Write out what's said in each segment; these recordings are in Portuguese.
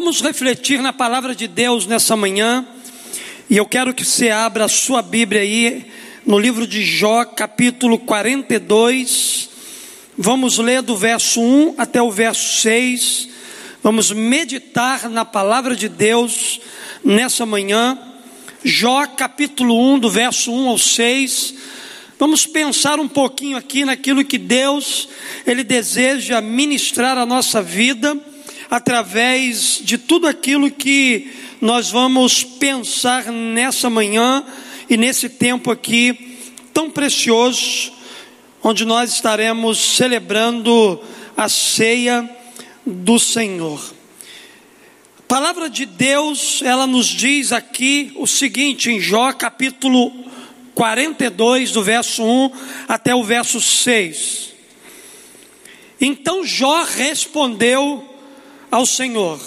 Vamos refletir na palavra de Deus nessa manhã, e eu quero que você abra a sua Bíblia aí, no livro de Jó, capítulo 42. Vamos ler do verso 1 até o verso 6. Vamos meditar na palavra de Deus nessa manhã. Jó, capítulo 1, do verso 1 ao 6. Vamos pensar um pouquinho aqui naquilo que Deus ele deseja ministrar à nossa vida através de tudo aquilo que nós vamos pensar nessa manhã e nesse tempo aqui tão precioso, onde nós estaremos celebrando a ceia do Senhor. A palavra de Deus, ela nos diz aqui o seguinte, em Jó capítulo 42, do verso 1 até o verso 6. Então Jó respondeu ao Senhor: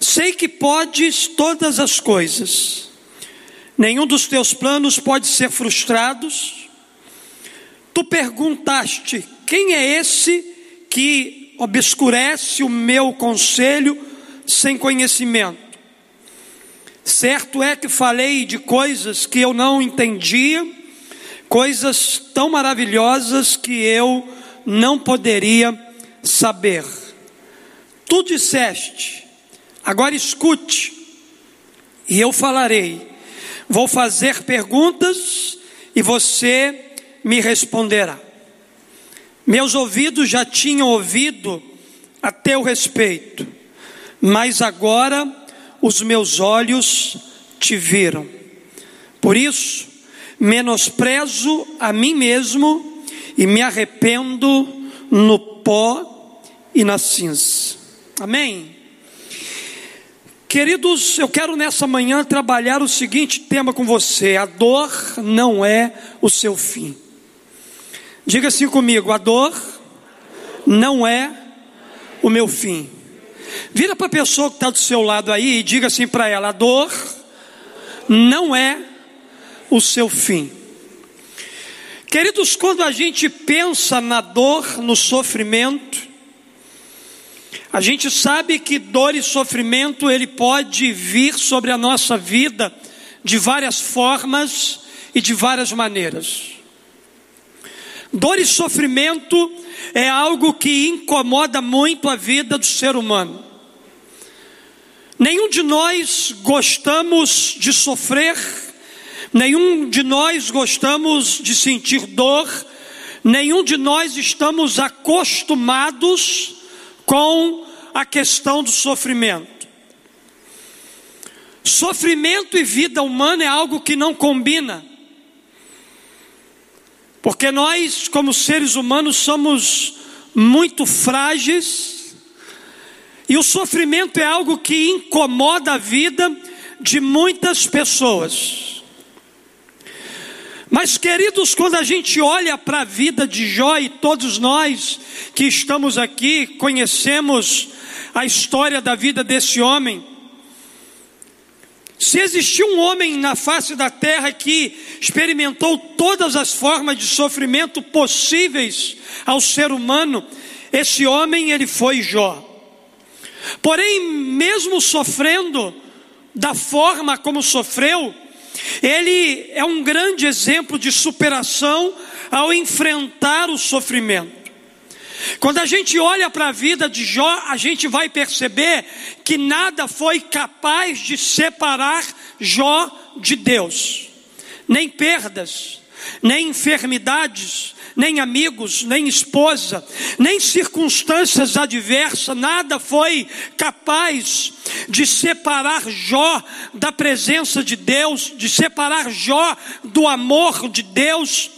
Sei que podes todas as coisas, nenhum dos teus planos pode ser frustrado. Tu perguntaste: Quem é esse que obscurece o meu conselho sem conhecimento? Certo é que falei de coisas que eu não entendia, coisas tão maravilhosas que eu não poderia saber. Tu disseste, agora escute, e eu falarei. Vou fazer perguntas e você me responderá. Meus ouvidos já tinham ouvido a teu respeito, mas agora os meus olhos te viram. Por isso, menosprezo a mim mesmo e me arrependo no pó e na cinza. Amém? Queridos, eu quero nessa manhã trabalhar o seguinte tema com você: a dor não é o seu fim. Diga assim comigo: a dor não é o meu fim. Vira para a pessoa que está do seu lado aí e diga assim para ela: a dor não é o seu fim. Queridos, quando a gente pensa na dor, no sofrimento, a gente sabe que dor e sofrimento ele pode vir sobre a nossa vida de várias formas e de várias maneiras. Dor e sofrimento é algo que incomoda muito a vida do ser humano. Nenhum de nós gostamos de sofrer, nenhum de nós gostamos de sentir dor, nenhum de nós estamos acostumados com a questão do sofrimento. Sofrimento e vida humana é algo que não combina. Porque nós, como seres humanos, somos muito frágeis, e o sofrimento é algo que incomoda a vida de muitas pessoas. Mas, queridos, quando a gente olha para a vida de Jó e todos nós que estamos aqui conhecemos a história da vida desse homem, se existiu um homem na face da terra que experimentou todas as formas de sofrimento possíveis ao ser humano, esse homem ele foi Jó. Porém, mesmo sofrendo da forma como sofreu, ele é um grande exemplo de superação ao enfrentar o sofrimento. Quando a gente olha para a vida de Jó, a gente vai perceber que nada foi capaz de separar Jó de Deus, nem perdas, nem enfermidades, nem amigos, nem esposa, nem circunstâncias adversas, nada foi capaz de separar Jó da presença de Deus, de separar Jó do amor de Deus.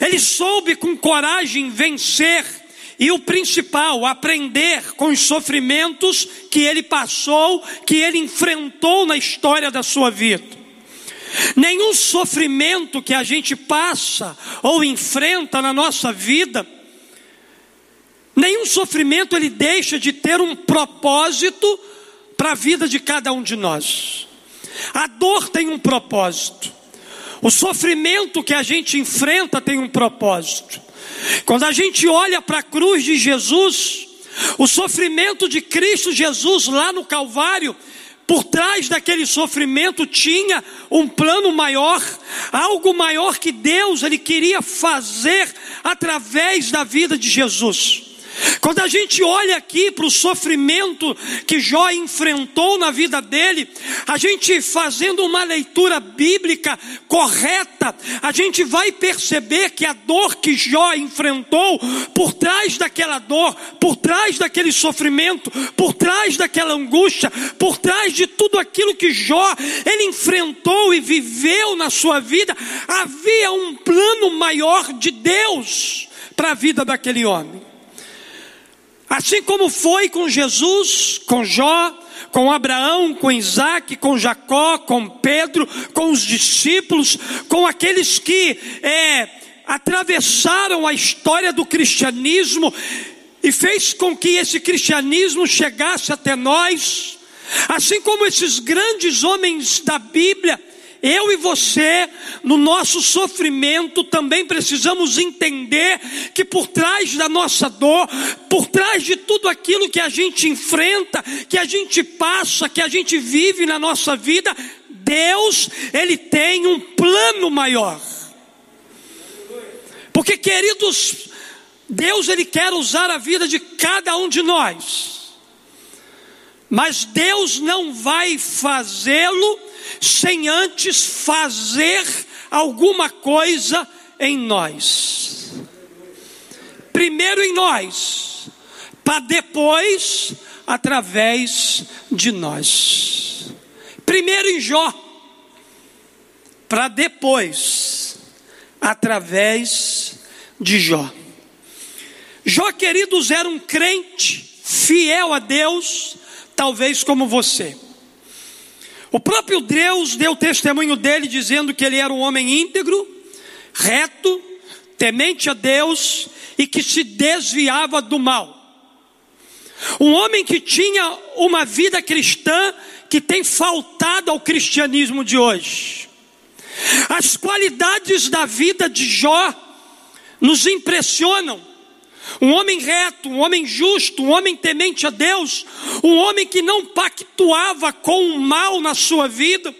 Ele soube com coragem vencer e o principal, aprender com os sofrimentos que ele passou, que ele enfrentou na história da sua vida. Nenhum sofrimento que a gente passa ou enfrenta na nossa vida, nenhum sofrimento ele deixa de ter um propósito para a vida de cada um de nós. A dor tem um propósito. O sofrimento que a gente enfrenta tem um propósito. Quando a gente olha para a cruz de Jesus, O sofrimento de Cristo Jesus lá no Calvário por trás daquele sofrimento tinha um plano maior, algo maior que Deus ele queria fazer através da vida de Jesus. Quando a gente olha aqui para o sofrimento que Jó enfrentou na vida dele, a gente fazendo uma leitura bíblica correta, a gente vai perceber que a dor que Jó enfrentou, por trás daquela dor, por trás daquele sofrimento, por trás daquela angústia, por trás de tudo aquilo que Jó ele enfrentou e viveu na sua vida, havia um plano maior de Deus para a vida daquele homem. Assim como foi com Jesus, com Jó, com Abraão, com Isaac, com Jacó, com Pedro, com os discípulos, com aqueles que é, atravessaram a história do cristianismo e fez com que esse cristianismo chegasse até nós. Assim como esses grandes homens da Bíblia, eu e você, no nosso sofrimento, também precisamos entender que por trás da nossa dor, por trás de tudo aquilo que a gente enfrenta, que a gente passa, que a gente vive na nossa vida, Deus, Ele tem um plano maior. Porque, queridos, Deus, Ele quer usar a vida de cada um de nós. Mas Deus não vai fazê-lo sem antes fazer alguma coisa em nós. Primeiro em nós, para depois através de nós. Primeiro em Jó, para depois através de Jó. Jó, queridos, era um crente fiel a Deus, talvez como você. O próprio Deus deu testemunho dele, dizendo que ele era um homem íntegro, reto, temente a Deus e que se desviava do mal. Um homem que tinha uma vida cristã que tem faltado ao cristianismo de hoje. As qualidades da vida de Jó nos impressionam. Um homem reto, um homem justo, um homem temente a Deus, um homem que não pactuava com o mal na sua vida.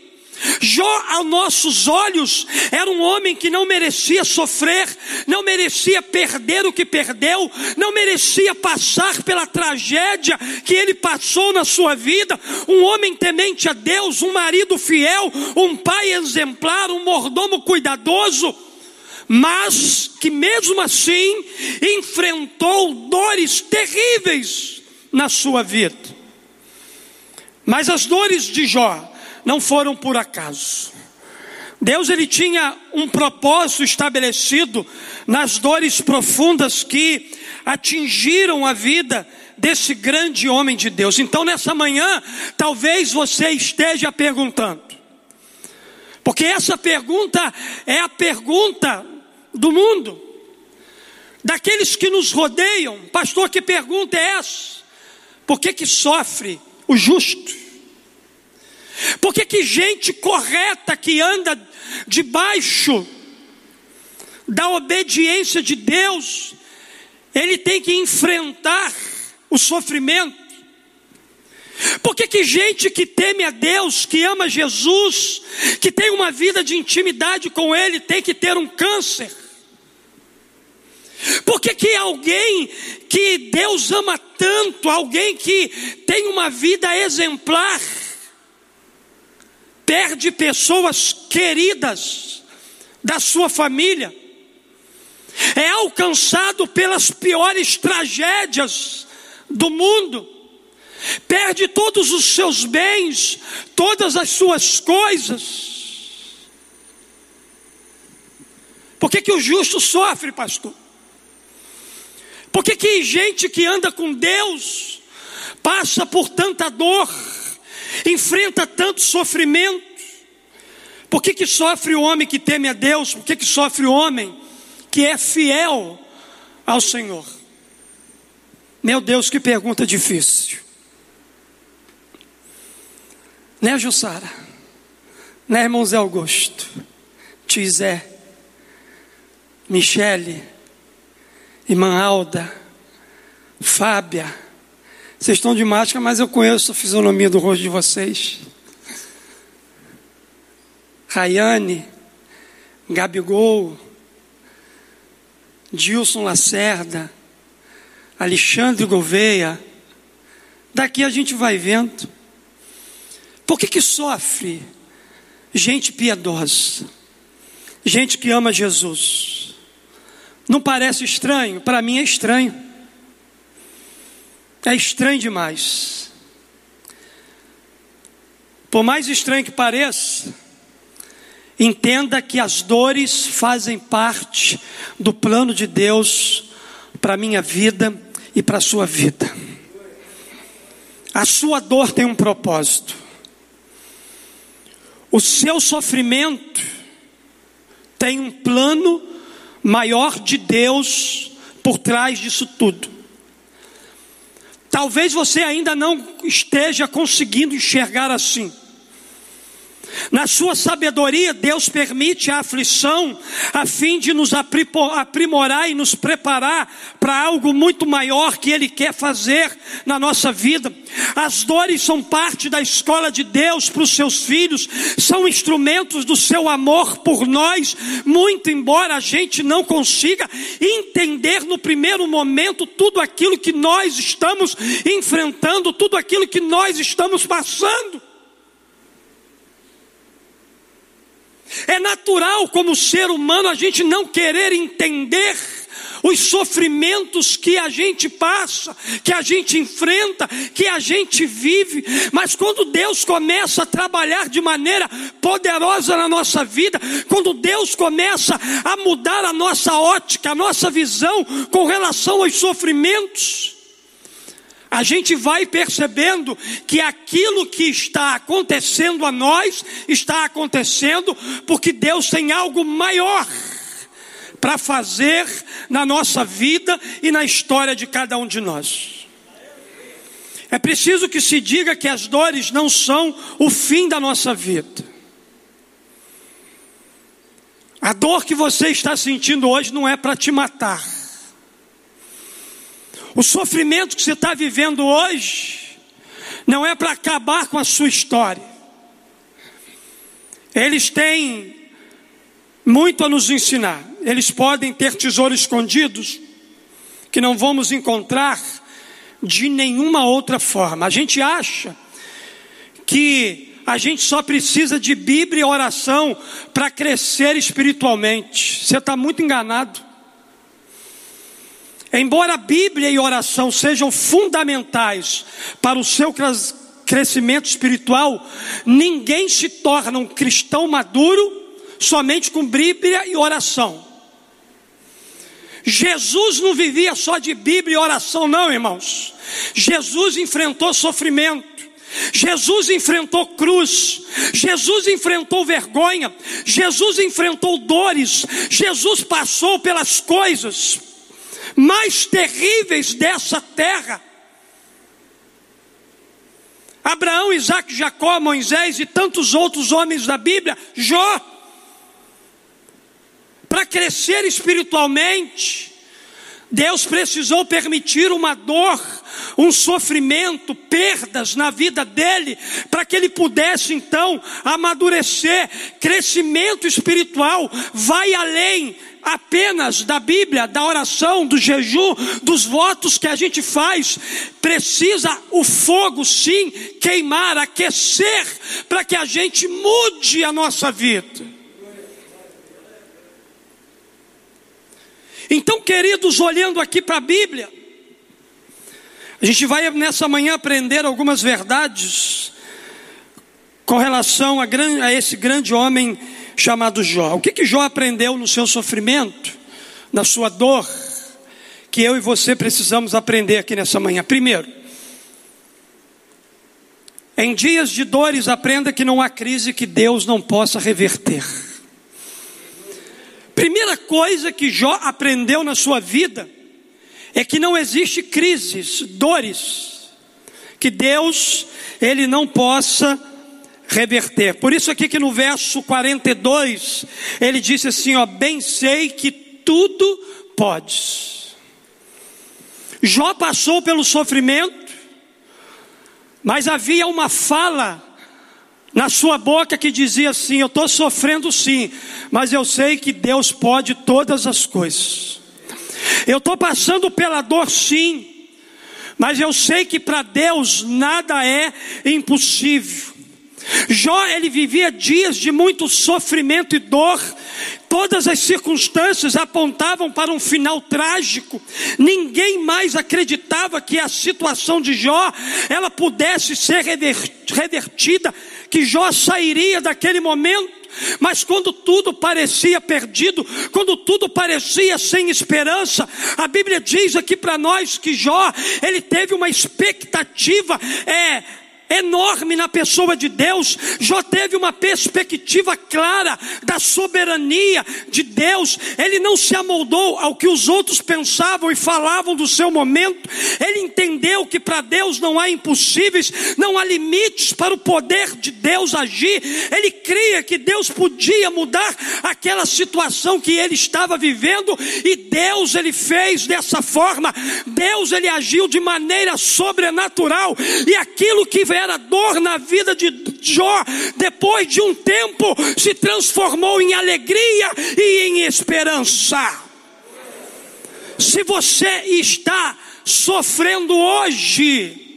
Jó, aos nossos olhos, era um homem que não merecia sofrer, não merecia perder o que perdeu, não merecia passar pela tragédia que ele passou na sua vida. Um homem temente a Deus, um marido fiel, um pai exemplar, um mordomo cuidadoso mas que mesmo assim enfrentou dores terríveis na sua vida. Mas as dores de Jó não foram por acaso. Deus ele tinha um propósito estabelecido nas dores profundas que atingiram a vida desse grande homem de Deus. Então nessa manhã, talvez você esteja perguntando, porque essa pergunta é a pergunta do mundo, daqueles que nos rodeiam. Pastor, que pergunta é essa? Por que, que sofre o justo? Por que, que gente correta que anda debaixo da obediência de Deus, ele tem que enfrentar o sofrimento? Por que, que gente que teme a Deus, que ama Jesus, que tem uma vida de intimidade com Ele, tem que ter um câncer? Por que, que alguém que Deus ama tanto, alguém que tem uma vida exemplar, perde pessoas queridas da sua família, é alcançado pelas piores tragédias do mundo, perde todos os seus bens, todas as suas coisas. Por que, que o justo sofre, pastor? Por que, que gente que anda com Deus passa por tanta dor, enfrenta tanto sofrimento? Por que, que sofre o homem que teme a Deus? Por que, que sofre o homem que é fiel ao Senhor? Meu Deus, que pergunta difícil. Né, Jussara? Né, irmão Zé Augusto? Tizé? Michele? Irmã Alda, Fábia, Vocês estão de máscara, mas eu conheço a fisionomia do rosto de vocês. Rayane, Gabigol, Dilson Lacerda, Alexandre Gouveia. Daqui a gente vai vendo. Por que, que sofre gente piedosa? Gente que ama Jesus. Não parece estranho? Para mim é estranho. É estranho demais. Por mais estranho que pareça, entenda que as dores fazem parte do plano de Deus para a minha vida e para a sua vida. A sua dor tem um propósito. O seu sofrimento tem um plano maior de Deus por trás disso tudo. Talvez você ainda não esteja conseguindo enxergar assim. Na sua sabedoria, Deus permite a aflição a fim de nos aprimorar e nos preparar para algo muito maior que Ele quer fazer na nossa vida. As dores são parte da escola de Deus para os seus filhos, são instrumentos do seu amor por nós, muito embora a gente não consiga entender no primeiro momento tudo aquilo que nós estamos enfrentando, tudo aquilo que nós estamos passando. É natural, como ser humano, a gente não querer entender os sofrimentos que a gente passa, que a gente enfrenta, que a gente vive, mas quando Deus começa a trabalhar de maneira poderosa na nossa vida, quando Deus começa a mudar a nossa ótica, a nossa visão com relação aos sofrimentos, a gente vai percebendo que aquilo que está acontecendo a nós está acontecendo porque Deus tem algo maior para fazer na nossa vida e na história de cada um de nós. É preciso que se diga que as dores não são o fim da nossa vida. A dor que você está sentindo hoje não é para te matar. O sofrimento que você está vivendo hoje não é para acabar com a sua história. Eles têm muito a nos ensinar. Eles podem ter tesouros escondidos que não vamos encontrar de nenhuma outra forma. A gente acha que a gente só precisa de Bíblia e oração para crescer espiritualmente. Você está muito enganado. Embora Bíblia e oração sejam fundamentais para o seu crescimento espiritual, ninguém se torna um cristão maduro somente com Bíblia e oração. Jesus não vivia só de Bíblia e oração, não, irmãos. Jesus enfrentou sofrimento. Jesus enfrentou cruz, Jesus enfrentou vergonha, Jesus enfrentou dores, Jesus passou pelas coisas mais terríveis dessa terra. Abraão, Isaac, Jacó, Moisés e tantos outros homens da Bíblia, Jó, para crescer espiritualmente, Deus precisou permitir uma dor, um sofrimento, perdas na vida dele, para que ele pudesse então amadurecer. Crescimento espiritual vai além apenas da Bíblia, da oração, do jejum, dos votos que a gente faz. Precisa o fogo, sim, queimar, aquecer, para que a gente mude a nossa vida. Então, queridos, olhando aqui para a Bíblia, a gente vai nessa manhã aprender algumas verdades com relação a, a esse grande homem chamado Jó. O que, que Jó aprendeu no seu sofrimento, na sua dor, que eu e você precisamos aprender aqui nessa manhã? Primeiro, em dias de dores, aprenda que não há crise que Deus não possa reverter. Primeira coisa que Jó aprendeu na sua vida é que não existe crises, dores, que Deus ele não possa reverter. Por isso aqui que no verso 42 ele disse assim, ó, bem sei que tudo podes. Jó passou pelo sofrimento, Mas havia uma fala na sua boca que dizia assim: Eu estou sofrendo sim, mas eu sei que Deus pode todas as coisas. Eu estou passando pela dor sim, mas eu sei que para Deus nada é impossível. Jó, ele vivia dias de muito sofrimento e dor, todas as circunstâncias apontavam para um final trágico. Ninguém mais acreditava que a situação de Jó ela pudesse ser revertida, que Jó sairia daquele momento. Mas quando tudo parecia perdido, quando tudo parecia sem esperança, a Bíblia diz aqui para nós que Jó, ele teve uma expectativa, é, enorme na pessoa de Deus, Jó teve uma perspectiva clara da soberania de Deus, ele não se amoldou ao que os outros pensavam e falavam do seu momento, ele entendeu que para Deus não há impossíveis, não há limites para o poder de Deus agir, ele cria que Deus podia mudar aquela situação que ele estava vivendo e Deus ele fez dessa forma, Deus ele agiu de maneira sobrenatural e aquilo que dor na vida de Jó, depois de um tempo se transformou em alegria e em esperança. Se você está sofrendo hoje,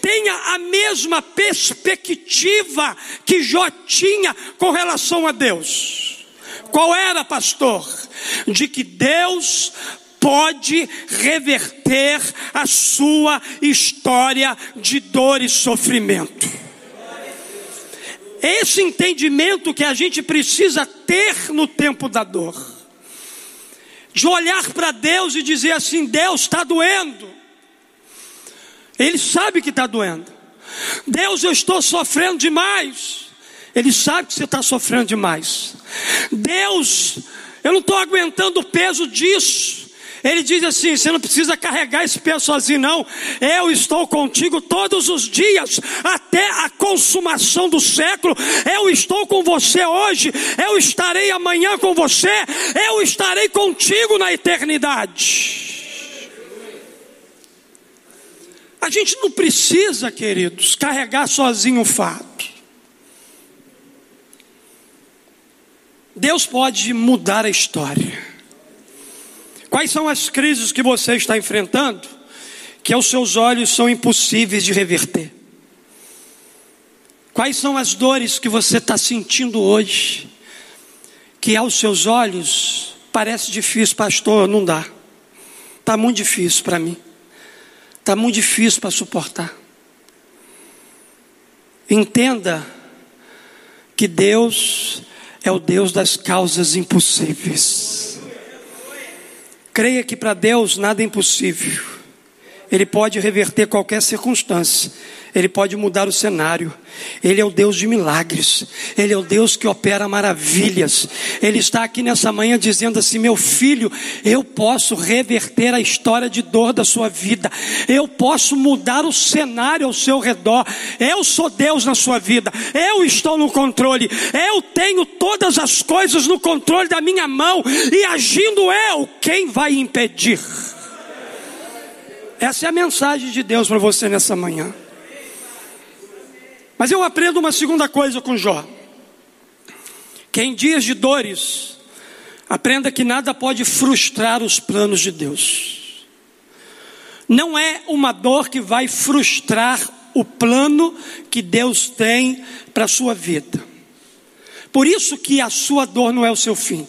tenha a mesma perspectiva que Jó tinha com relação a Deus. Qual era, pastor? De que Deus pode reverter a sua história de dor e sofrimento. Esse entendimento que a gente precisa ter no tempo da dor, de olhar para Deus e dizer assim: Deus está doendo, Ele sabe que está doendo, Deus, eu estou sofrendo demais, Ele sabe que você está sofrendo demais, Deus, eu não estou aguentando o peso disso, ele diz assim: você não precisa carregar esse peso sozinho, não. Eu estou contigo todos os dias, até a consumação do século. Eu estou com você hoje, eu estarei amanhã com você, eu estarei contigo na eternidade. A gente não precisa, queridos, carregar sozinho o fato. Deus pode mudar a história. Quais são as crises que você está enfrentando que aos seus olhos são impossíveis de reverter? Quais são as dores que você está sentindo hoje que aos seus olhos parece difícil, pastor? Não dá, está muito difícil para mim, está muito difícil para suportar. Entenda que Deus é o Deus das causas impossíveis. Creia que para Deus nada é impossível. Ele pode reverter qualquer circunstância. Ele pode mudar o cenário. Ele é o Deus de milagres. Ele é o Deus que opera maravilhas. Ele está aqui nessa manhã dizendo assim: meu filho, eu posso reverter a história de dor da sua vida. Eu posso mudar o cenário ao seu redor. Eu sou Deus na sua vida. Eu estou no controle. Eu tenho todas as coisas no controle da minha mão. E agindo eu, quem vai impedir? Essa é a mensagem de Deus para você nessa manhã. Mas eu aprendo uma segunda coisa com Jó. Que em dias de dores, aprenda que nada pode frustrar os planos de Deus. Não é uma dor que vai frustrar o plano que Deus tem para a sua vida. Por isso que a sua dor não é o seu fim.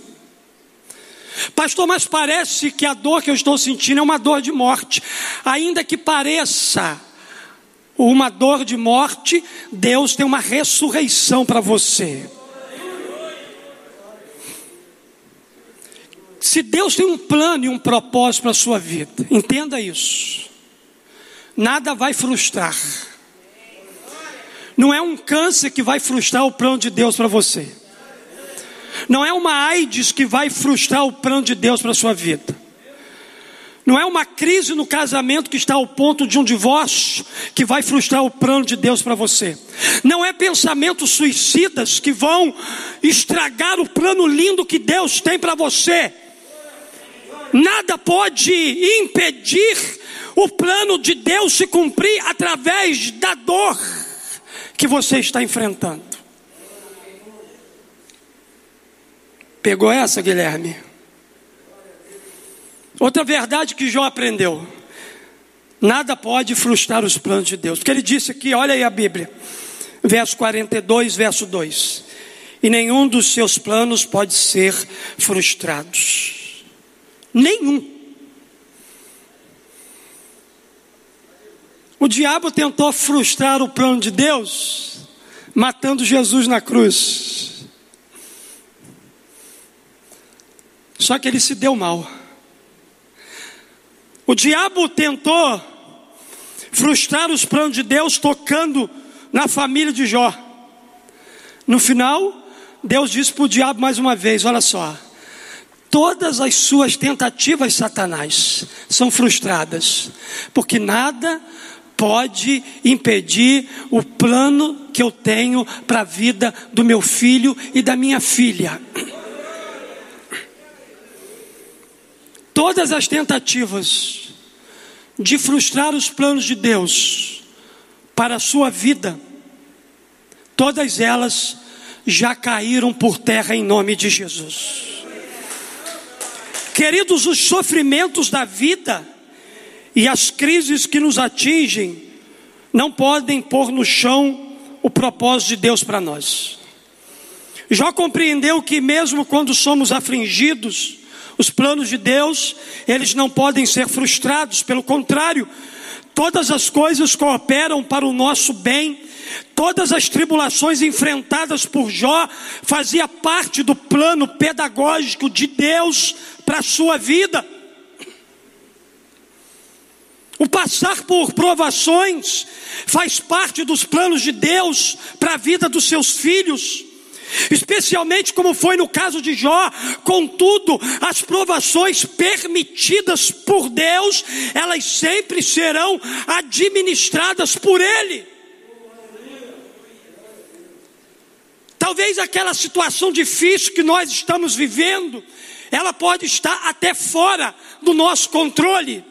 Pastor, mas parece que a dor que eu estou sentindo é uma dor de morte. Ainda que pareça, uma dor de morte, Deus tem uma ressurreição para você. Se Deus tem um plano e um propósito para a sua vida, entenda isso. Nada vai frustrar. Não é um câncer que vai frustrar o plano de Deus para você. Não é uma AIDS que vai frustrar o plano de Deus para a sua vida. Não é uma crise no casamento que está ao ponto de um divórcio que vai frustrar o plano de Deus para você. Não é pensamentos suicidas que vão estragar o plano lindo que Deus tem para você. Nada pode impedir o plano de Deus se cumprir através da dor que você está enfrentando. Pegou essa, Guilherme? Outra verdade que Jó aprendeu: nada pode frustrar os planos de Deus. Porque ele disse aqui, olha aí a Bíblia, verso 42, verso 2: E nenhum dos seus planos pode ser frustrados. Nenhum. O diabo tentou frustrar o plano de Deus, matando Jesus na cruz. Só que ele se deu mal. O diabo tentou frustrar os planos de Deus tocando na família de Jó. No final, Deus disse para o diabo mais uma vez: Olha só, todas as suas tentativas, Satanás, são frustradas, porque nada pode impedir o plano que eu tenho para a vida do meu filho e da minha filha. Todas as tentativas de frustrar os planos de Deus para a sua vida, todas elas já caíram por terra em nome de Jesus. Queridos, os sofrimentos da vida, e as crises que nos atingem não podem pôr no chão o propósito de Deus para nós. Jó compreendeu que mesmo quando somos afligidos, os planos de Deus, eles não podem ser frustrados, pelo contrário, todas as coisas cooperam para o nosso bem. Todas as tribulações enfrentadas por Jó fazia parte do plano pedagógico de Deus para a sua vida. O passar por provações faz parte dos planos de Deus para a vida dos seus filhos. Especialmente como foi no caso de Jó, contudo, as provações permitidas por Deus, elas sempre serão administradas por Ele. Talvez aquela situação difícil que nós estamos vivendo, ela pode estar até fora do nosso controle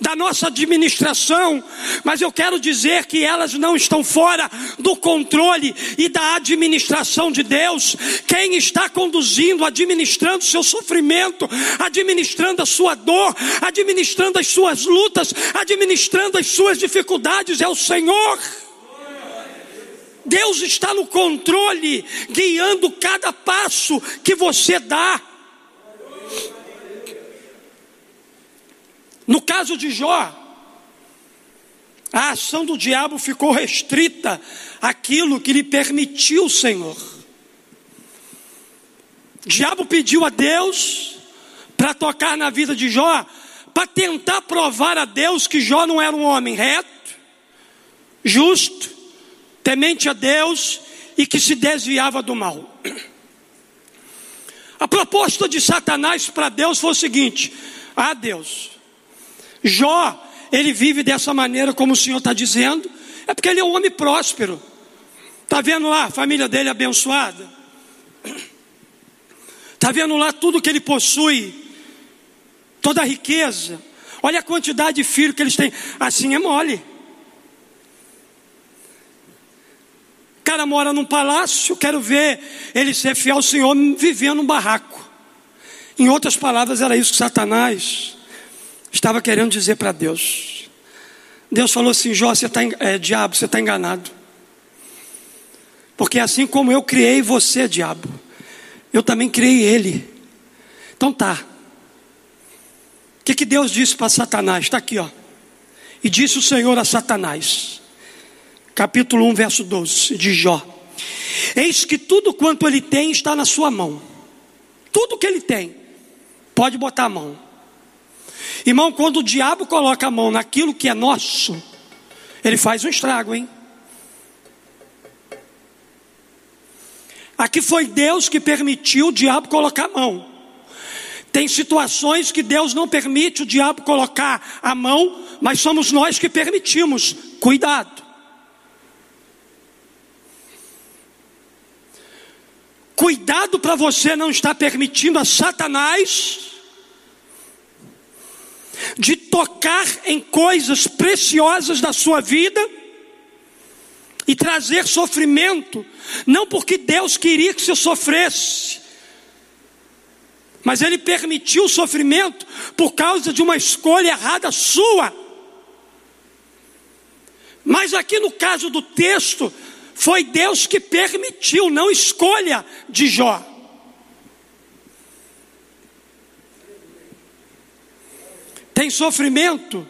da nossa administração, mas eu quero dizer que elas não estão fora do controle e da administração de Deus. Quem está conduzindo, administrando seu sofrimento, administrando a sua dor, administrando as suas lutas, administrando as suas dificuldades é o Senhor. Deus está no controle, guiando cada passo que você dá. No caso de Jó, a ação do diabo ficou restrita àquilo que lhe permitiu o Senhor. O diabo pediu a Deus para tocar na vida de Jó, para tentar provar a Deus que Jó não era um homem reto, justo, temente a Deus e que se desviava do mal. A proposta de Satanás para Deus foi o seguinte: Ah, Deus, Jó, ele vive dessa maneira, como o Senhor está dizendo, é porque ele é um homem próspero. Está vendo lá a família dele abençoada? Está vendo lá tudo que ele possui, toda a riqueza. Olha a quantidade de filhos que eles têm. Assim é mole. O cara mora num palácio, quero ver ele ser fiel ao Senhor vivendo num barraco. Em outras palavras, era isso que Satanás estava querendo dizer para Deus. Deus falou assim: Jó, você está, é, diabo, você está enganado. Porque assim como eu criei você, diabo, eu também criei ele. Então tá. O que, que Deus disse para Satanás? Está aqui, ó. E disse o Senhor a Satanás, capítulo 1, verso 12, de Jó: Eis que tudo quanto ele tem está na sua mão. Tudo que ele tem, pode botar a mão. Irmão, quando o diabo coloca a mão naquilo que é nosso, ele faz um estrago, hein? Aqui foi Deus que permitiu o diabo colocar a mão. Tem situações que Deus não permite o diabo colocar a mão, mas somos nós que permitimos. Cuidado. Cuidado para você não estar permitindo a Satanás de tocar em coisas preciosas da sua vida e trazer sofrimento, não porque Deus queria que você sofresse, mas Ele permitiu o sofrimento por causa de uma escolha errada sua. Mas aqui no caso do texto, foi Deus que permitiu, não escolha de Jó. Tem sofrimento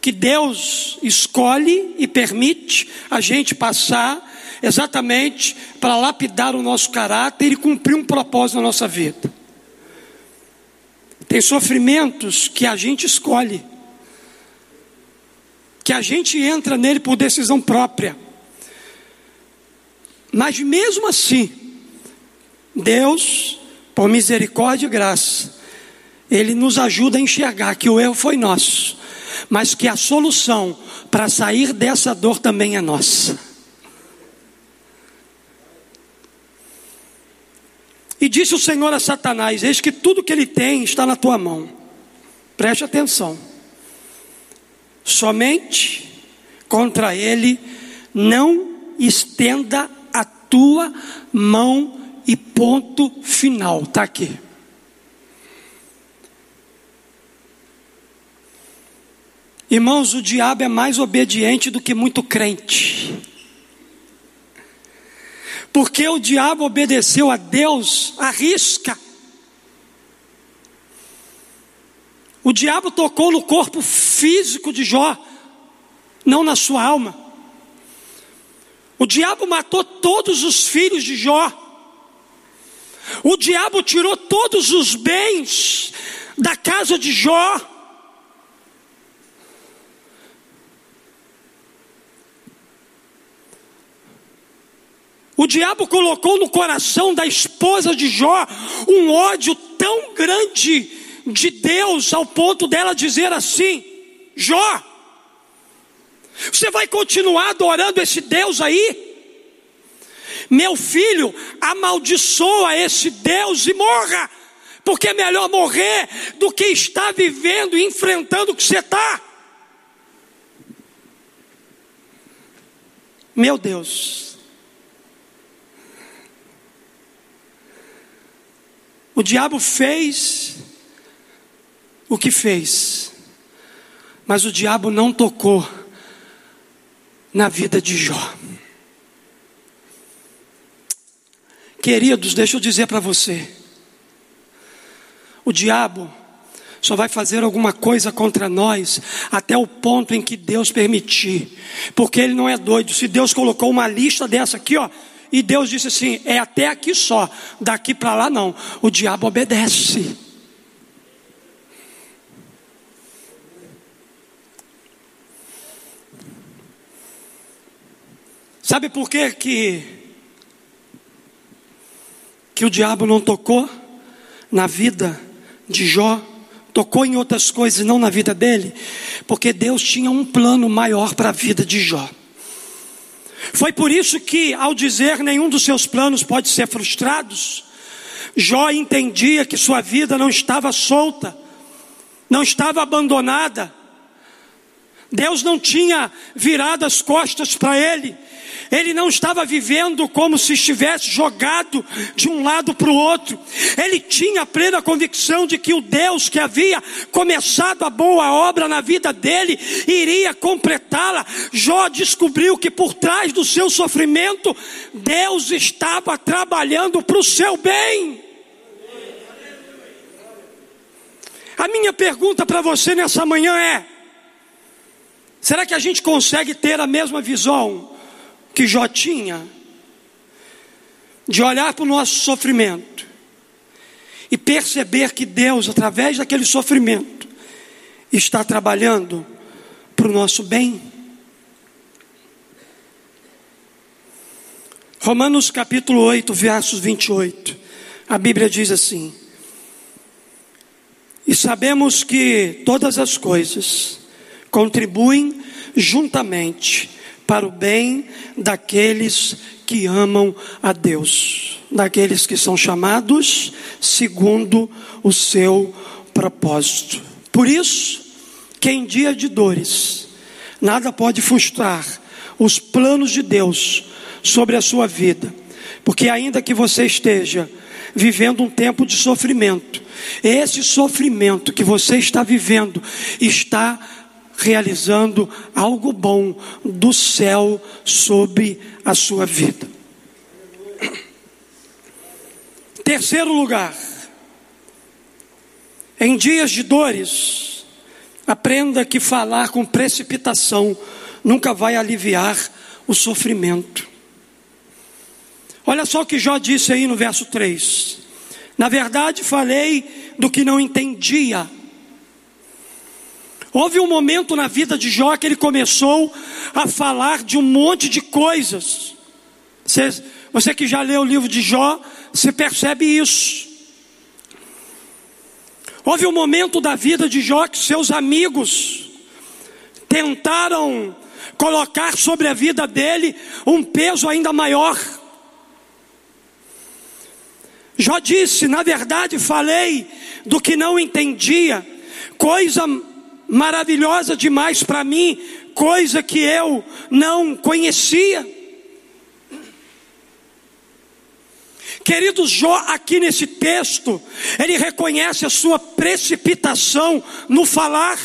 que Deus escolhe e permite a gente passar exatamente para lapidar o nosso caráter e cumprir um propósito na nossa vida. Tem sofrimentos que a gente escolhe, que a gente entra nele por decisão própria. Mas mesmo assim, Deus, por misericórdia e graça, Ele nos ajuda a enxergar que o erro foi nosso, mas que a solução para sair dessa dor também é nossa. E disse o Senhor a Satanás: Eis que tudo que ele tem está na tua mão. Preste atenção. Somente contra ele não estenda tua mão e ponto final. Está aqui. Irmãos, o diabo é mais obediente do que muito crente. Porque o diabo obedeceu a Deus, arrisca. O diabo tocou no corpo físico de Jó, não na sua alma. O diabo matou todos os filhos de Jó. O diabo tirou todos os bens da casa de Jó. O diabo colocou no coração da esposa de Jó um ódio tão grande de Deus, ao ponto dela dizer assim: Jó, você vai continuar adorando esse Deus aí? Meu filho, amaldiçoa esse Deus e morra, porque é melhor morrer do que estar vivendo e enfrentando o que você está. Meu Deus. O diabo fez o que fez, mas o diabo não tocou na vida de Jó. Queridos, deixa eu dizer para você: o diabo só vai fazer alguma coisa contra nós até o ponto em que Deus permitir, porque ele não é doido. Se Deus colocou uma lista dessa aqui, ó, e Deus disse assim: é até aqui só, daqui para lá não. O diabo obedece. Sabe por que que, que o diabo não tocou na vida de Jó? Tocou em outras coisas, não na vida dele? Porque Deus tinha um plano maior para a vida de Jó. Foi por isso que, ao dizer nenhum dos seus planos pode ser frustrados, Jó entendia que sua vida não estava solta, não estava abandonada. Deus não tinha virado as costas para ele, ele não estava vivendo como se estivesse jogado de um lado para o outro. Ele tinha plena convicção de que o Deus que havia começado a boa obra na vida dele iria completá-la. Jó descobriu que por trás do seu sofrimento, Deus estava trabalhando para o seu bem. A minha pergunta para você nessa manhã é: será que a gente consegue ter a mesma visão que Jó tinha de olhar para o nosso sofrimento e perceber que Deus, através daquele sofrimento, está trabalhando para o nosso bem. Romanos capítulo 8, versos 28, a Bíblia diz assim: E sabemos que todas as coisas contribuem juntamente para o bem daqueles que amam a Deus, daqueles que são chamados segundo o seu propósito. Por isso, que em dia de dores, nada pode frustrar os planos de Deus sobre a sua vida, porque ainda que você esteja vivendo um tempo de sofrimento, esse sofrimento que você está vivendo está realizando algo bom do céu sobre a sua vida. Terceiro lugar, em dias de dores, aprenda que falar com precipitação nunca vai aliviar o sofrimento. Olha só o que Jó disse aí no verso 3. Na verdade, falei do que não entendia. Houve um momento na vida de Jó que ele começou a falar de um monte de coisas. Você, você que já leu o livro de Jó, você percebe isso. Houve um momento da vida de Jó que seus amigos tentaram colocar sobre a vida dele um peso ainda maior. Jó disse: na verdade, falei do que não entendia, coisa maravilhosa demais para mim, coisa que eu não conhecia. Querido Jó, aqui nesse texto, ele reconhece a sua precipitação no falar.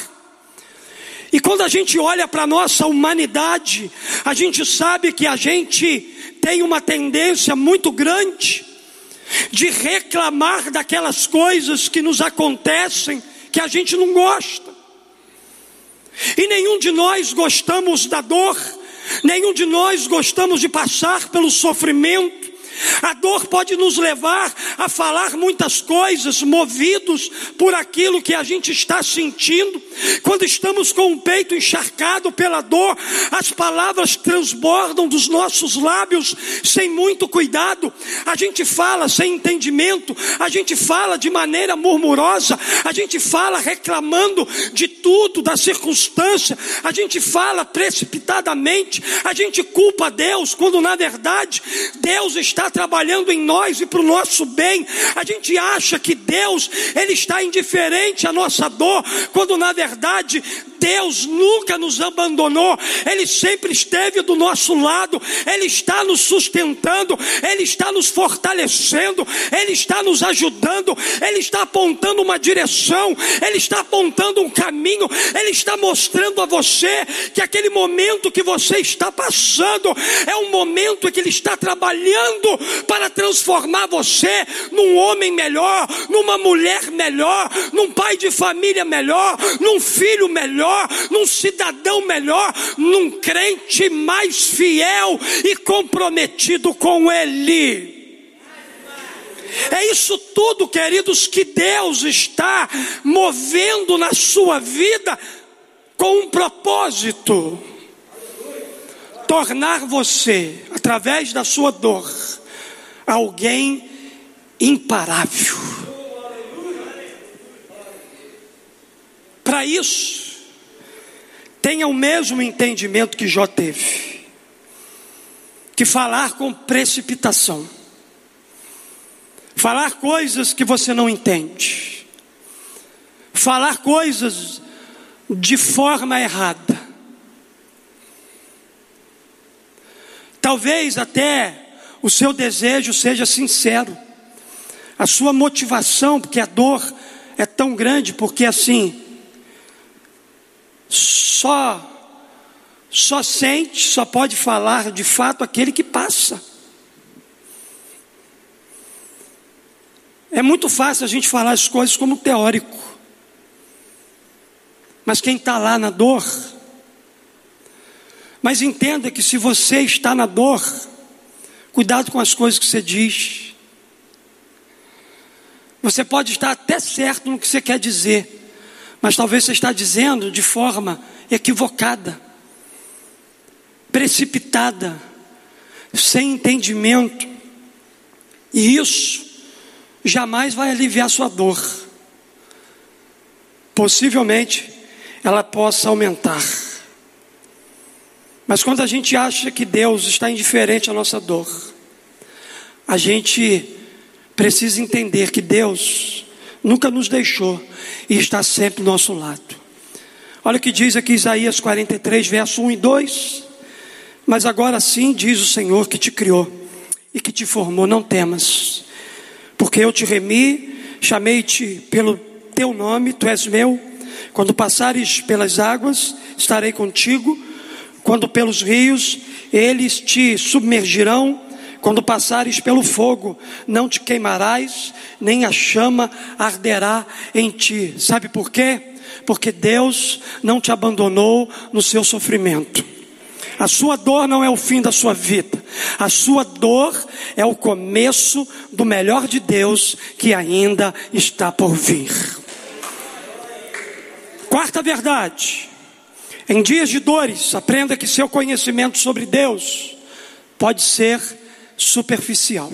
E quando a gente olha para a nossa humanidade, a gente sabe que a gente tem uma tendência muito grande de reclamar daquelas coisas que nos acontecem que a gente não gosta. E nenhum de nós gostamos da dor, nenhum de nós gostamos de passar pelo sofrimento. A dor pode nos levar a falar muitas coisas, movidos por aquilo que a gente está sentindo. Quando estamos com o peito encharcado pela dor, as palavras transbordam dos nossos lábios sem muito cuidado. A gente fala sem entendimento, a gente fala de maneira murmurosa, a gente fala reclamando de tudo, da circunstância, a gente fala precipitadamente, a gente culpa Deus, quando na verdade Deus está trabalhando em nós e para o nosso bem. A gente acha que Deus, Ele está indiferente à nossa dor, quando na verdade Deus nunca nos abandonou, Ele sempre esteve do nosso lado, Ele está nos sustentando, Ele está nos fortalecendo, Ele está nos ajudando, Ele está apontando uma direção, Ele está apontando um caminho, Ele está mostrando a você que aquele momento que você está passando é um momento que Ele está trabalhando para transformar você num homem melhor, numa mulher melhor, num pai de família melhor, num filho melhor, num cidadão melhor, num crente mais fiel e comprometido com Ele. É isso tudo, queridos, que Deus está movendo na sua vida com um propósito: tornar você, através da sua dor, alguém imparável. Para isso, tenha o mesmo entendimento que Jó teve, que falar com precipitação, falar coisas que você não entende, falar coisas de forma errada, talvez até o seu desejo seja sincero, a sua motivação, porque a dor é tão grande, porque assim, só só sente, só pode falar de fato aquele que passa. É muito fácil a gente falar as coisas como teórico, mas quem está lá na dor, mas entenda que se você está na dor, Cuidado com as coisas que você diz. Você pode estar até certo no que você quer dizer, mas talvez você está dizendo de forma equivocada, precipitada, sem entendimento. E isso jamais vai aliviar sua dor. Possivelmente ela possa aumentar. Mas quando a gente acha que Deus está indiferente à nossa dor, a gente precisa entender que Deus nunca nos deixou e está sempre do nosso lado. Olha o que diz aqui Isaías 43, verso 1 e 2. Mas agora sim diz o Senhor que te criou e que te formou, não temas, porque eu te remi, chamei-te pelo teu nome, tu és meu. Quando passares pelas águas, estarei contigo. Quando pelos rios, eles te submergirão. Quando passares pelo fogo, não te queimarás, nem a chama arderá em ti. Sabe por quê? Porque Deus não te abandonou no seu sofrimento. A sua dor não é o fim da sua vida. A sua dor é o começo do melhor de Deus que ainda está por vir. Quarta verdade. Em dias de dores, aprenda que seu conhecimento sobre Deus pode ser superficial.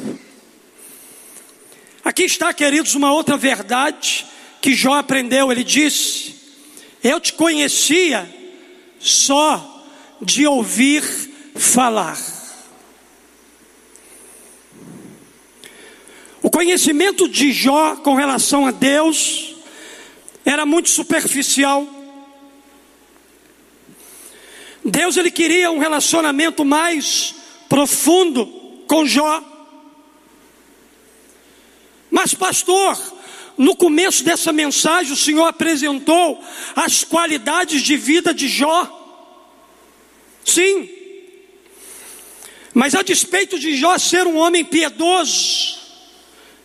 Aqui está, queridos, uma outra verdade que Jó aprendeu. Ele disse: Eu te conhecia só de ouvir falar. O conhecimento de Jó com relação a Deus era muito superficial. Deus ele queria um relacionamento mais profundo com Jó. Mas pastor, no começo dessa mensagem o Senhor apresentou as qualidades de vida de Jó. Sim. Mas a despeito de Jó ser um homem piedoso,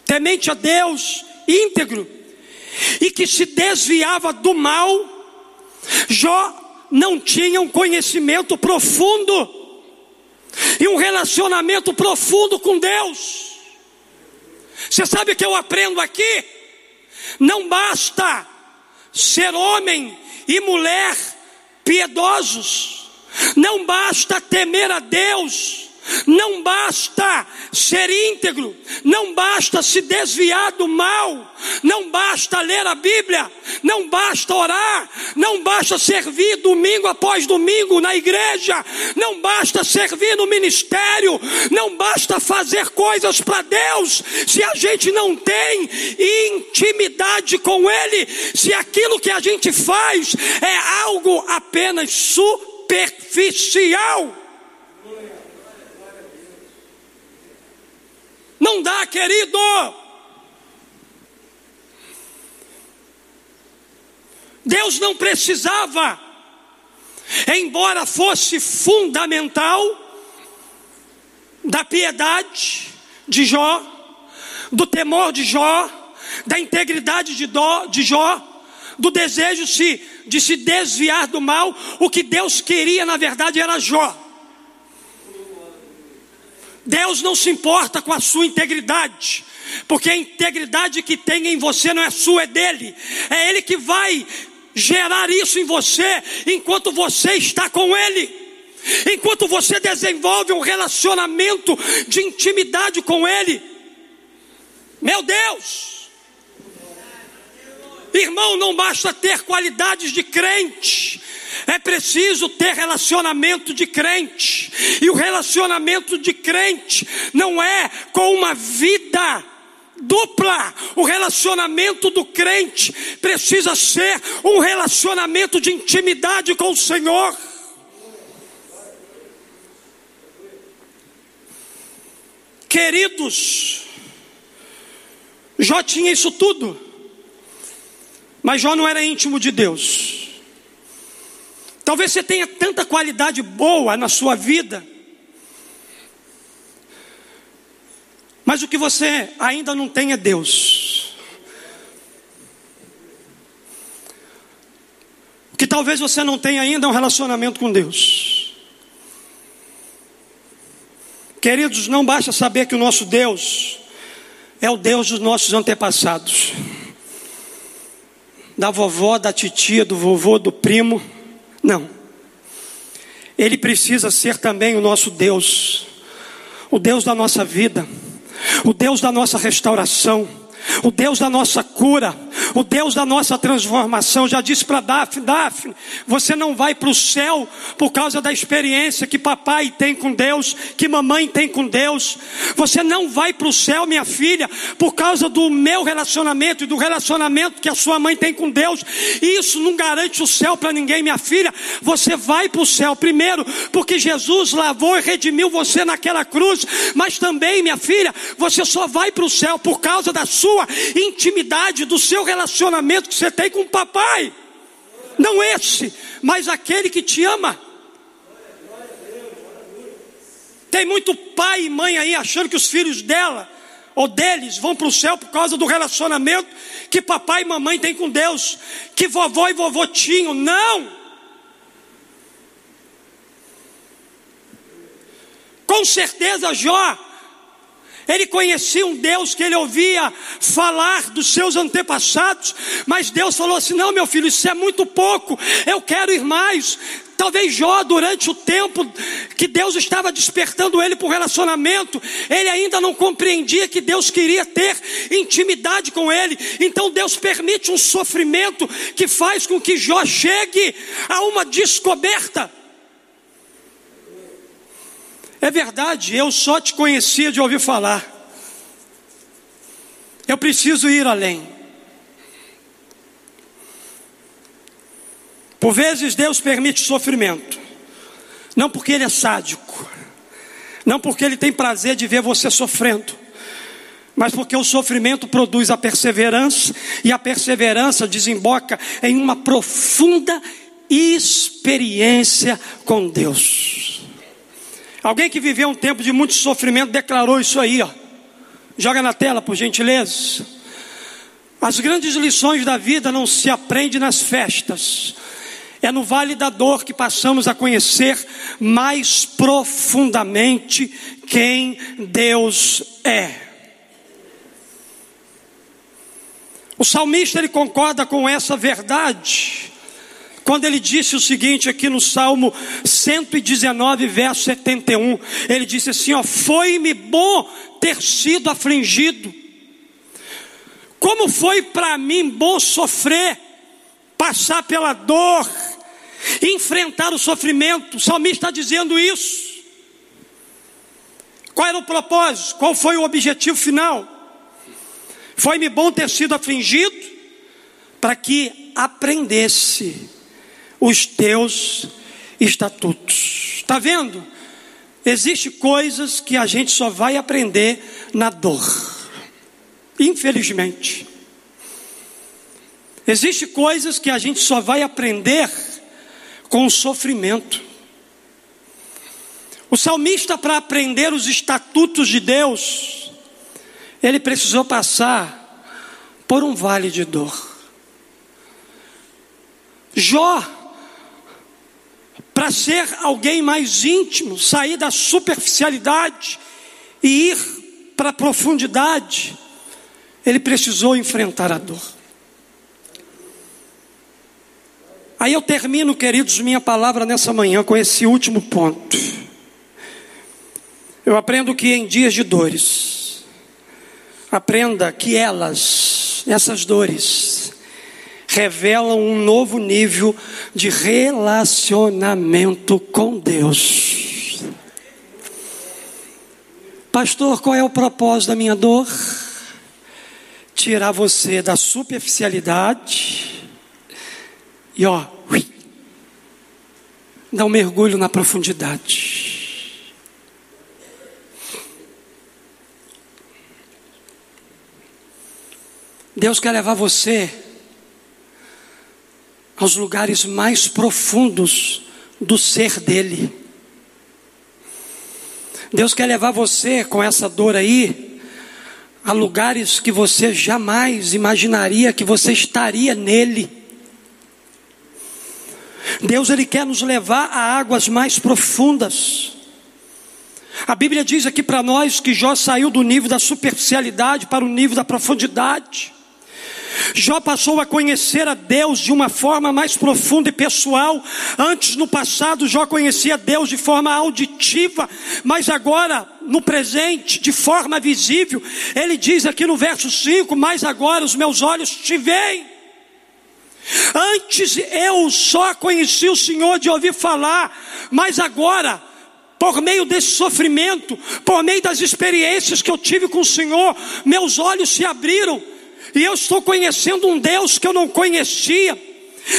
temente a Deus, íntegro, e que se desviava do mal, Jó não tinha um conhecimento profundo e um relacionamento profundo com Deus. Você sabe o que eu aprendo aqui? Não basta ser homem e mulher piedosos. Não basta temer a Deus, não basta ser íntegro, não basta se desviar do mal, não basta ler a Bíblia, não basta orar, não basta servir domingo após domingo na igreja, não basta servir no ministério, não basta fazer coisas para Deus, se a gente não tem intimidade com Ele, se aquilo que a gente faz é algo apenas superficial Não dá, querido. Deus não precisava, embora fosse fundamental, da piedade de Jó, do temor de Jó, da integridade de, Dó, de Jó, do desejo se, de se desviar do mal, o que Deus queria na verdade era Jó. Deus não se importa com a sua integridade, porque a integridade que tem em você não é sua, é dele. É ele que vai gerar isso em você enquanto você está com ele. Enquanto você desenvolve um relacionamento de intimidade com ele. Meu Deus! Irmão, não basta ter qualidades de crente, é preciso ter relacionamento de crente. E o relacionamento de crente não é com uma vida dupla. O relacionamento do crente precisa ser um relacionamento de intimidade com o Senhor. Queridos, Jó tinha isso tudo. Mas Jó não era íntimo de Deus. Talvez você tenha tanta qualidade boa na sua vida, mas o que você ainda não tem é Deus. O que talvez você não tenha ainda é um relacionamento com Deus. Queridos, não basta saber que o nosso Deus é o Deus dos nossos antepassados da vovó, da titia, do vovô, do primo. Não. Ele precisa ser também o nosso Deus, o Deus da nossa vida, o Deus da nossa restauração, o Deus da nossa cura, O Deus da nossa transformação já disse para Daphne: Daphne, você não vai para o céu por causa da experiência que papai tem com Deus, que mamãe tem com Deus. Você não vai para o céu, minha filha, por causa do meu relacionamento e do relacionamento que a sua mãe tem com Deus. Isso não garante o céu para ninguém, minha filha. Você vai para o céu primeiro, porque Jesus lavou e redimiu você naquela cruz, mas também, minha filha, você só vai para o céu por causa da sua intimidade, do seu relacionamento que você tem com o papai. Não esse, mas aquele que te ama. Tem muito pai e mãe aí achando que os filhos dela ou deles vão para o céu por causa do relacionamento que papai e mamãe têm com Deus, que vovó e vovô tinham. Não! Com certeza, Jó ele conhecia um Deus que ele ouvia falar dos seus antepassados, mas Deus falou assim: não, meu filho, isso é muito pouco, eu quero ir mais. Talvez Jó, durante o tempo que Deus estava despertando ele para o relacionamento, ele ainda não compreendia que Deus queria ter intimidade com ele. Então Deus permite um sofrimento que faz com que Jó chegue a uma descoberta. É verdade, eu só te conhecia de ouvir falar. Eu preciso ir além. Por vezes Deus permite sofrimento, não porque Ele é sádico, não porque Ele tem prazer de ver você sofrendo, mas porque o sofrimento produz a perseverança, e a perseverança desemboca em uma profunda experiência com Deus. Alguém que viveu um tempo de muito sofrimento declarou isso aí, ó. Joga na tela, por gentileza. As grandes lições da vida não se aprendem nas festas. É no vale da dor que passamos a conhecer mais profundamente quem Deus é. O salmista ele concorda com essa verdade quando ele disse o seguinte aqui no Salmo 119, verso 71, ele disse assim: ó, foi-me bom ter sido afligido. Como foi para mim bom sofrer, passar pela dor, enfrentar o sofrimento. O salmista está dizendo isso. Qual era o propósito? Qual foi o objetivo final? Foi-me bom ter sido afligido para que aprendesse os teus estatutos. Está vendo? Existem coisas que a gente só vai aprender na dor. Infelizmente. Existem coisas que a gente só vai aprender com o sofrimento. O salmista, para aprender os estatutos de Deus, ele precisou passar por um vale de dor. Jó para ser alguém mais íntimo, sair da superficialidade e ir para a profundidade, ele precisou enfrentar a dor. Aí eu termino, queridos, minha palavra nessa manhã com esse último ponto. Eu aprendo que em dias de dores, aprenda que elas, essas dores, revelam um novo nível de relacionamento com Deus. Pastor, qual é o propósito da minha dor? Tirar você da superficialidade e ó, ui, dar um mergulho na profundidade. Deus quer levar você aos lugares mais profundos do ser dele. Deus quer levar você com essa dor aí a lugares que você jamais imaginaria que você estaria nele. Deus ele quer nos levar a águas mais profundas. A Bíblia diz aqui para nós que Jó saiu do nível da superficialidade para o nível da profundidade. Jó passou a conhecer a Deus de uma forma mais profunda e pessoal. Antes, no passado, Jó conhecia Deus de forma auditiva, mas agora, no presente, de forma visível. Ele diz aqui no verso 5: Mas agora os meus olhos te veem. Antes eu só conheci o Senhor de ouvir falar, mas agora por meio desse sofrimento, por meio das experiências que eu tive com o Senhor, meus olhos se abriram e eu estou conhecendo um Deus que eu não conhecia.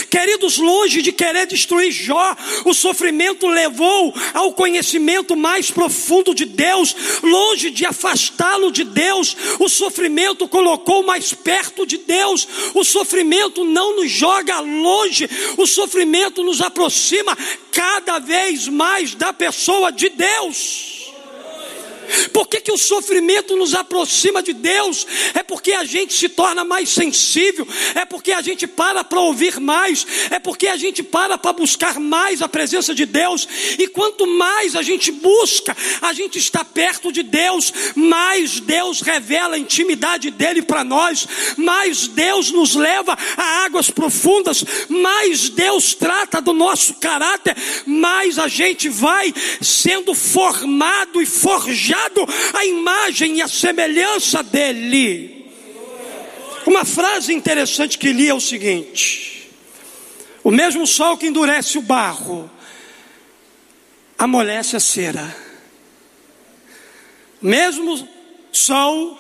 Queridos, longe de querer destruir Jó, o sofrimento levou ao conhecimento mais profundo de Deus, longe de afastá-lo de Deus, o sofrimento colocou mais perto de Deus, o sofrimento não nos joga longe, o sofrimento nos aproxima cada vez mais da pessoa de Deus. Por que, que o sofrimento nos aproxima de Deus? É porque a gente se torna mais sensível, é porque a gente para para ouvir mais, é porque a gente para para buscar mais a presença de Deus, e quanto mais a gente busca, a gente está perto de Deus, mais Deus revela a intimidade dele para nós, mais Deus nos leva a águas profundas, mais Deus trata do nosso caráter, mais a gente vai sendo formado e forjado a imagem e a semelhança dele. Uma frase interessante que li é o seguinte: O mesmo sol que endurece o barro, amolece a cera. Mesmo sol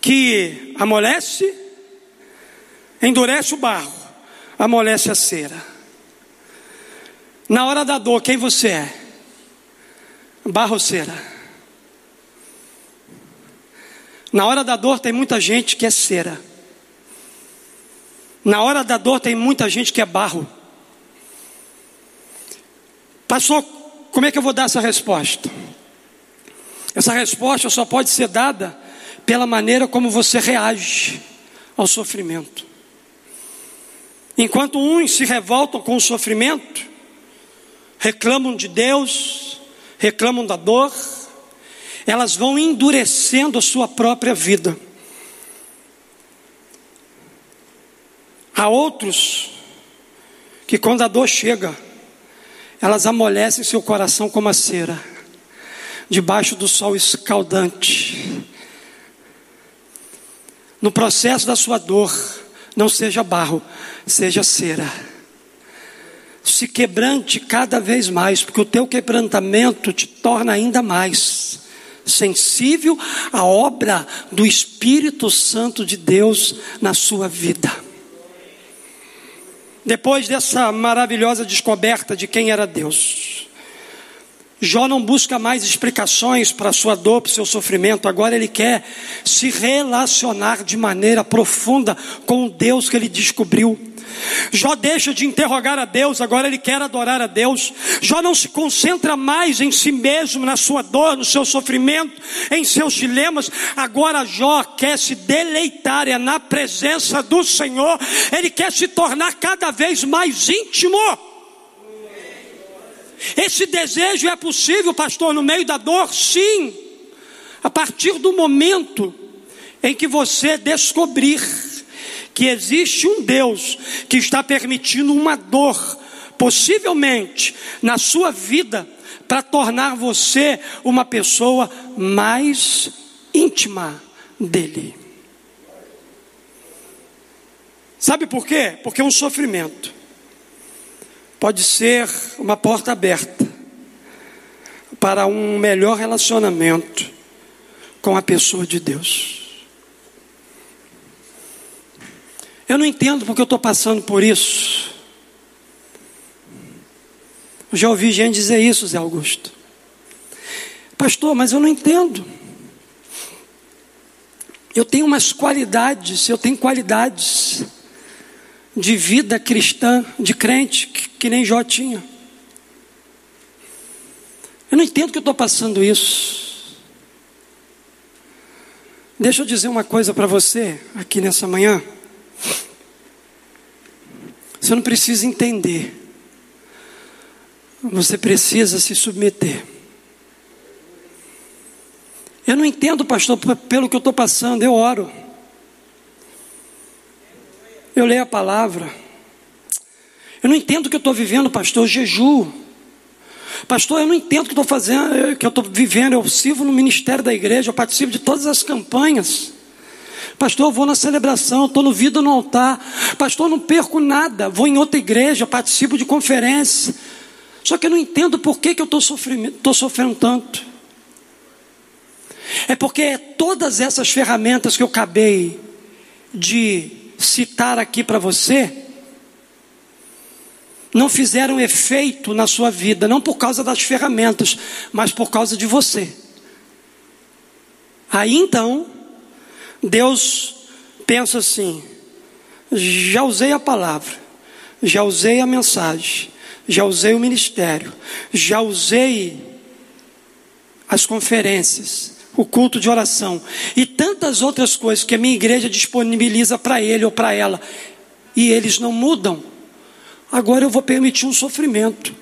que amolece, endurece o barro, amolece a cera. Na hora da dor, quem você é? Barro ou cera? Na hora da dor tem muita gente que é cera. Na hora da dor tem muita gente que é barro. Pastor, como é que eu vou dar essa resposta? Essa resposta só pode ser dada pela maneira como você reage ao sofrimento. Enquanto uns se revoltam com o sofrimento, reclamam de Deus, reclamam da dor, elas vão endurecendo a sua própria vida. Há outros que, quando a dor chega, elas amolecem seu coração como a cera, debaixo do sol escaldante. No processo da sua dor, não seja barro, seja cera. Se quebrante cada vez mais, porque o teu quebrantamento te torna ainda mais sensível à obra do Espírito Santo de Deus na sua vida. Depois dessa maravilhosa descoberta de quem era Deus, Jó não busca mais explicações para sua dor, para seu sofrimento, agora ele quer se relacionar de maneira profunda com o Deus que ele descobriu. Jó deixa de interrogar a Deus, agora ele quer adorar a Deus. Jó não se concentra mais em si mesmo, na sua dor, no seu sofrimento, em seus dilemas. Agora Jó quer se deleitar é na presença do Senhor. Ele quer se tornar cada vez mais íntimo. Esse desejo é possível, pastor, no meio da dor? Sim. A partir do momento em que você descobrir que existe um Deus que está permitindo uma dor, possivelmente na sua vida, para tornar você uma pessoa mais íntima dele. Sabe por quê? Porque um sofrimento pode ser uma porta aberta para um melhor relacionamento com a pessoa de Deus. Eu não entendo porque eu estou passando por isso. Eu já ouvi gente dizer isso, Zé Augusto. Pastor, mas eu não entendo. Eu tenho umas qualidades, eu tenho qualidades de vida cristã, de crente, que, que nem Jó tinha. Eu não entendo que eu estou passando isso. Deixa eu dizer uma coisa para você aqui nessa manhã. Você não precisa entender. Você precisa se submeter. Eu não entendo, pastor, pelo que eu estou passando, eu oro. Eu leio a palavra. Eu não entendo o que eu estou vivendo, pastor. Eu jejuo. Pastor, eu não entendo o que estou fazendo, que eu estou vivendo. Eu sirvo no ministério da igreja, eu participo de todas as campanhas. Pastor, eu vou na celebração, estou no vida no altar. Pastor, não perco nada. Vou em outra igreja, participo de conferência. Só que eu não entendo por que, que eu estou sofrendo, sofrendo tanto. É porque todas essas ferramentas que eu acabei de citar aqui para você, não fizeram efeito na sua vida, não por causa das ferramentas, mas por causa de você. Aí então, Deus pensa assim: já usei a palavra, já usei a mensagem, já usei o ministério, já usei as conferências, o culto de oração e tantas outras coisas que a minha igreja disponibiliza para ele ou para ela, e eles não mudam. Agora eu vou permitir um sofrimento,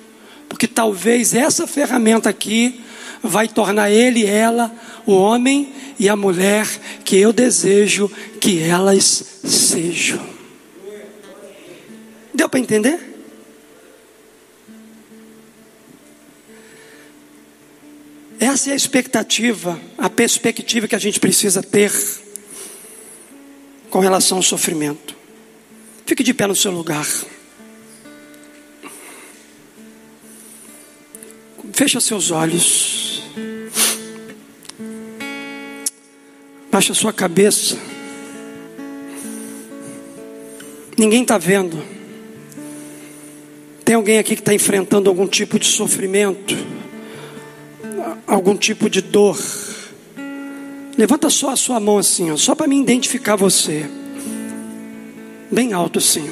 porque talvez essa ferramenta aqui vai tornar ele ela o homem e a mulher que eu desejo que elas sejam. Deu para entender? Essa é a expectativa, a perspectiva que a gente precisa ter com relação ao sofrimento. Fique de pé no seu lugar. Fecha seus olhos. Baixa sua cabeça. Ninguém está vendo. Tem alguém aqui que está enfrentando algum tipo de sofrimento, algum tipo de dor. Levanta só a sua mão assim, ó, só para me identificar você. Bem alto assim.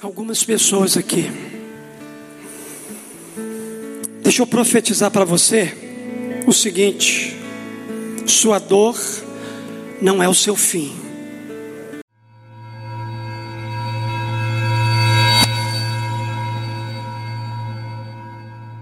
Algumas pessoas aqui. Deixa eu profetizar para você o seguinte: sua dor não é o seu fim.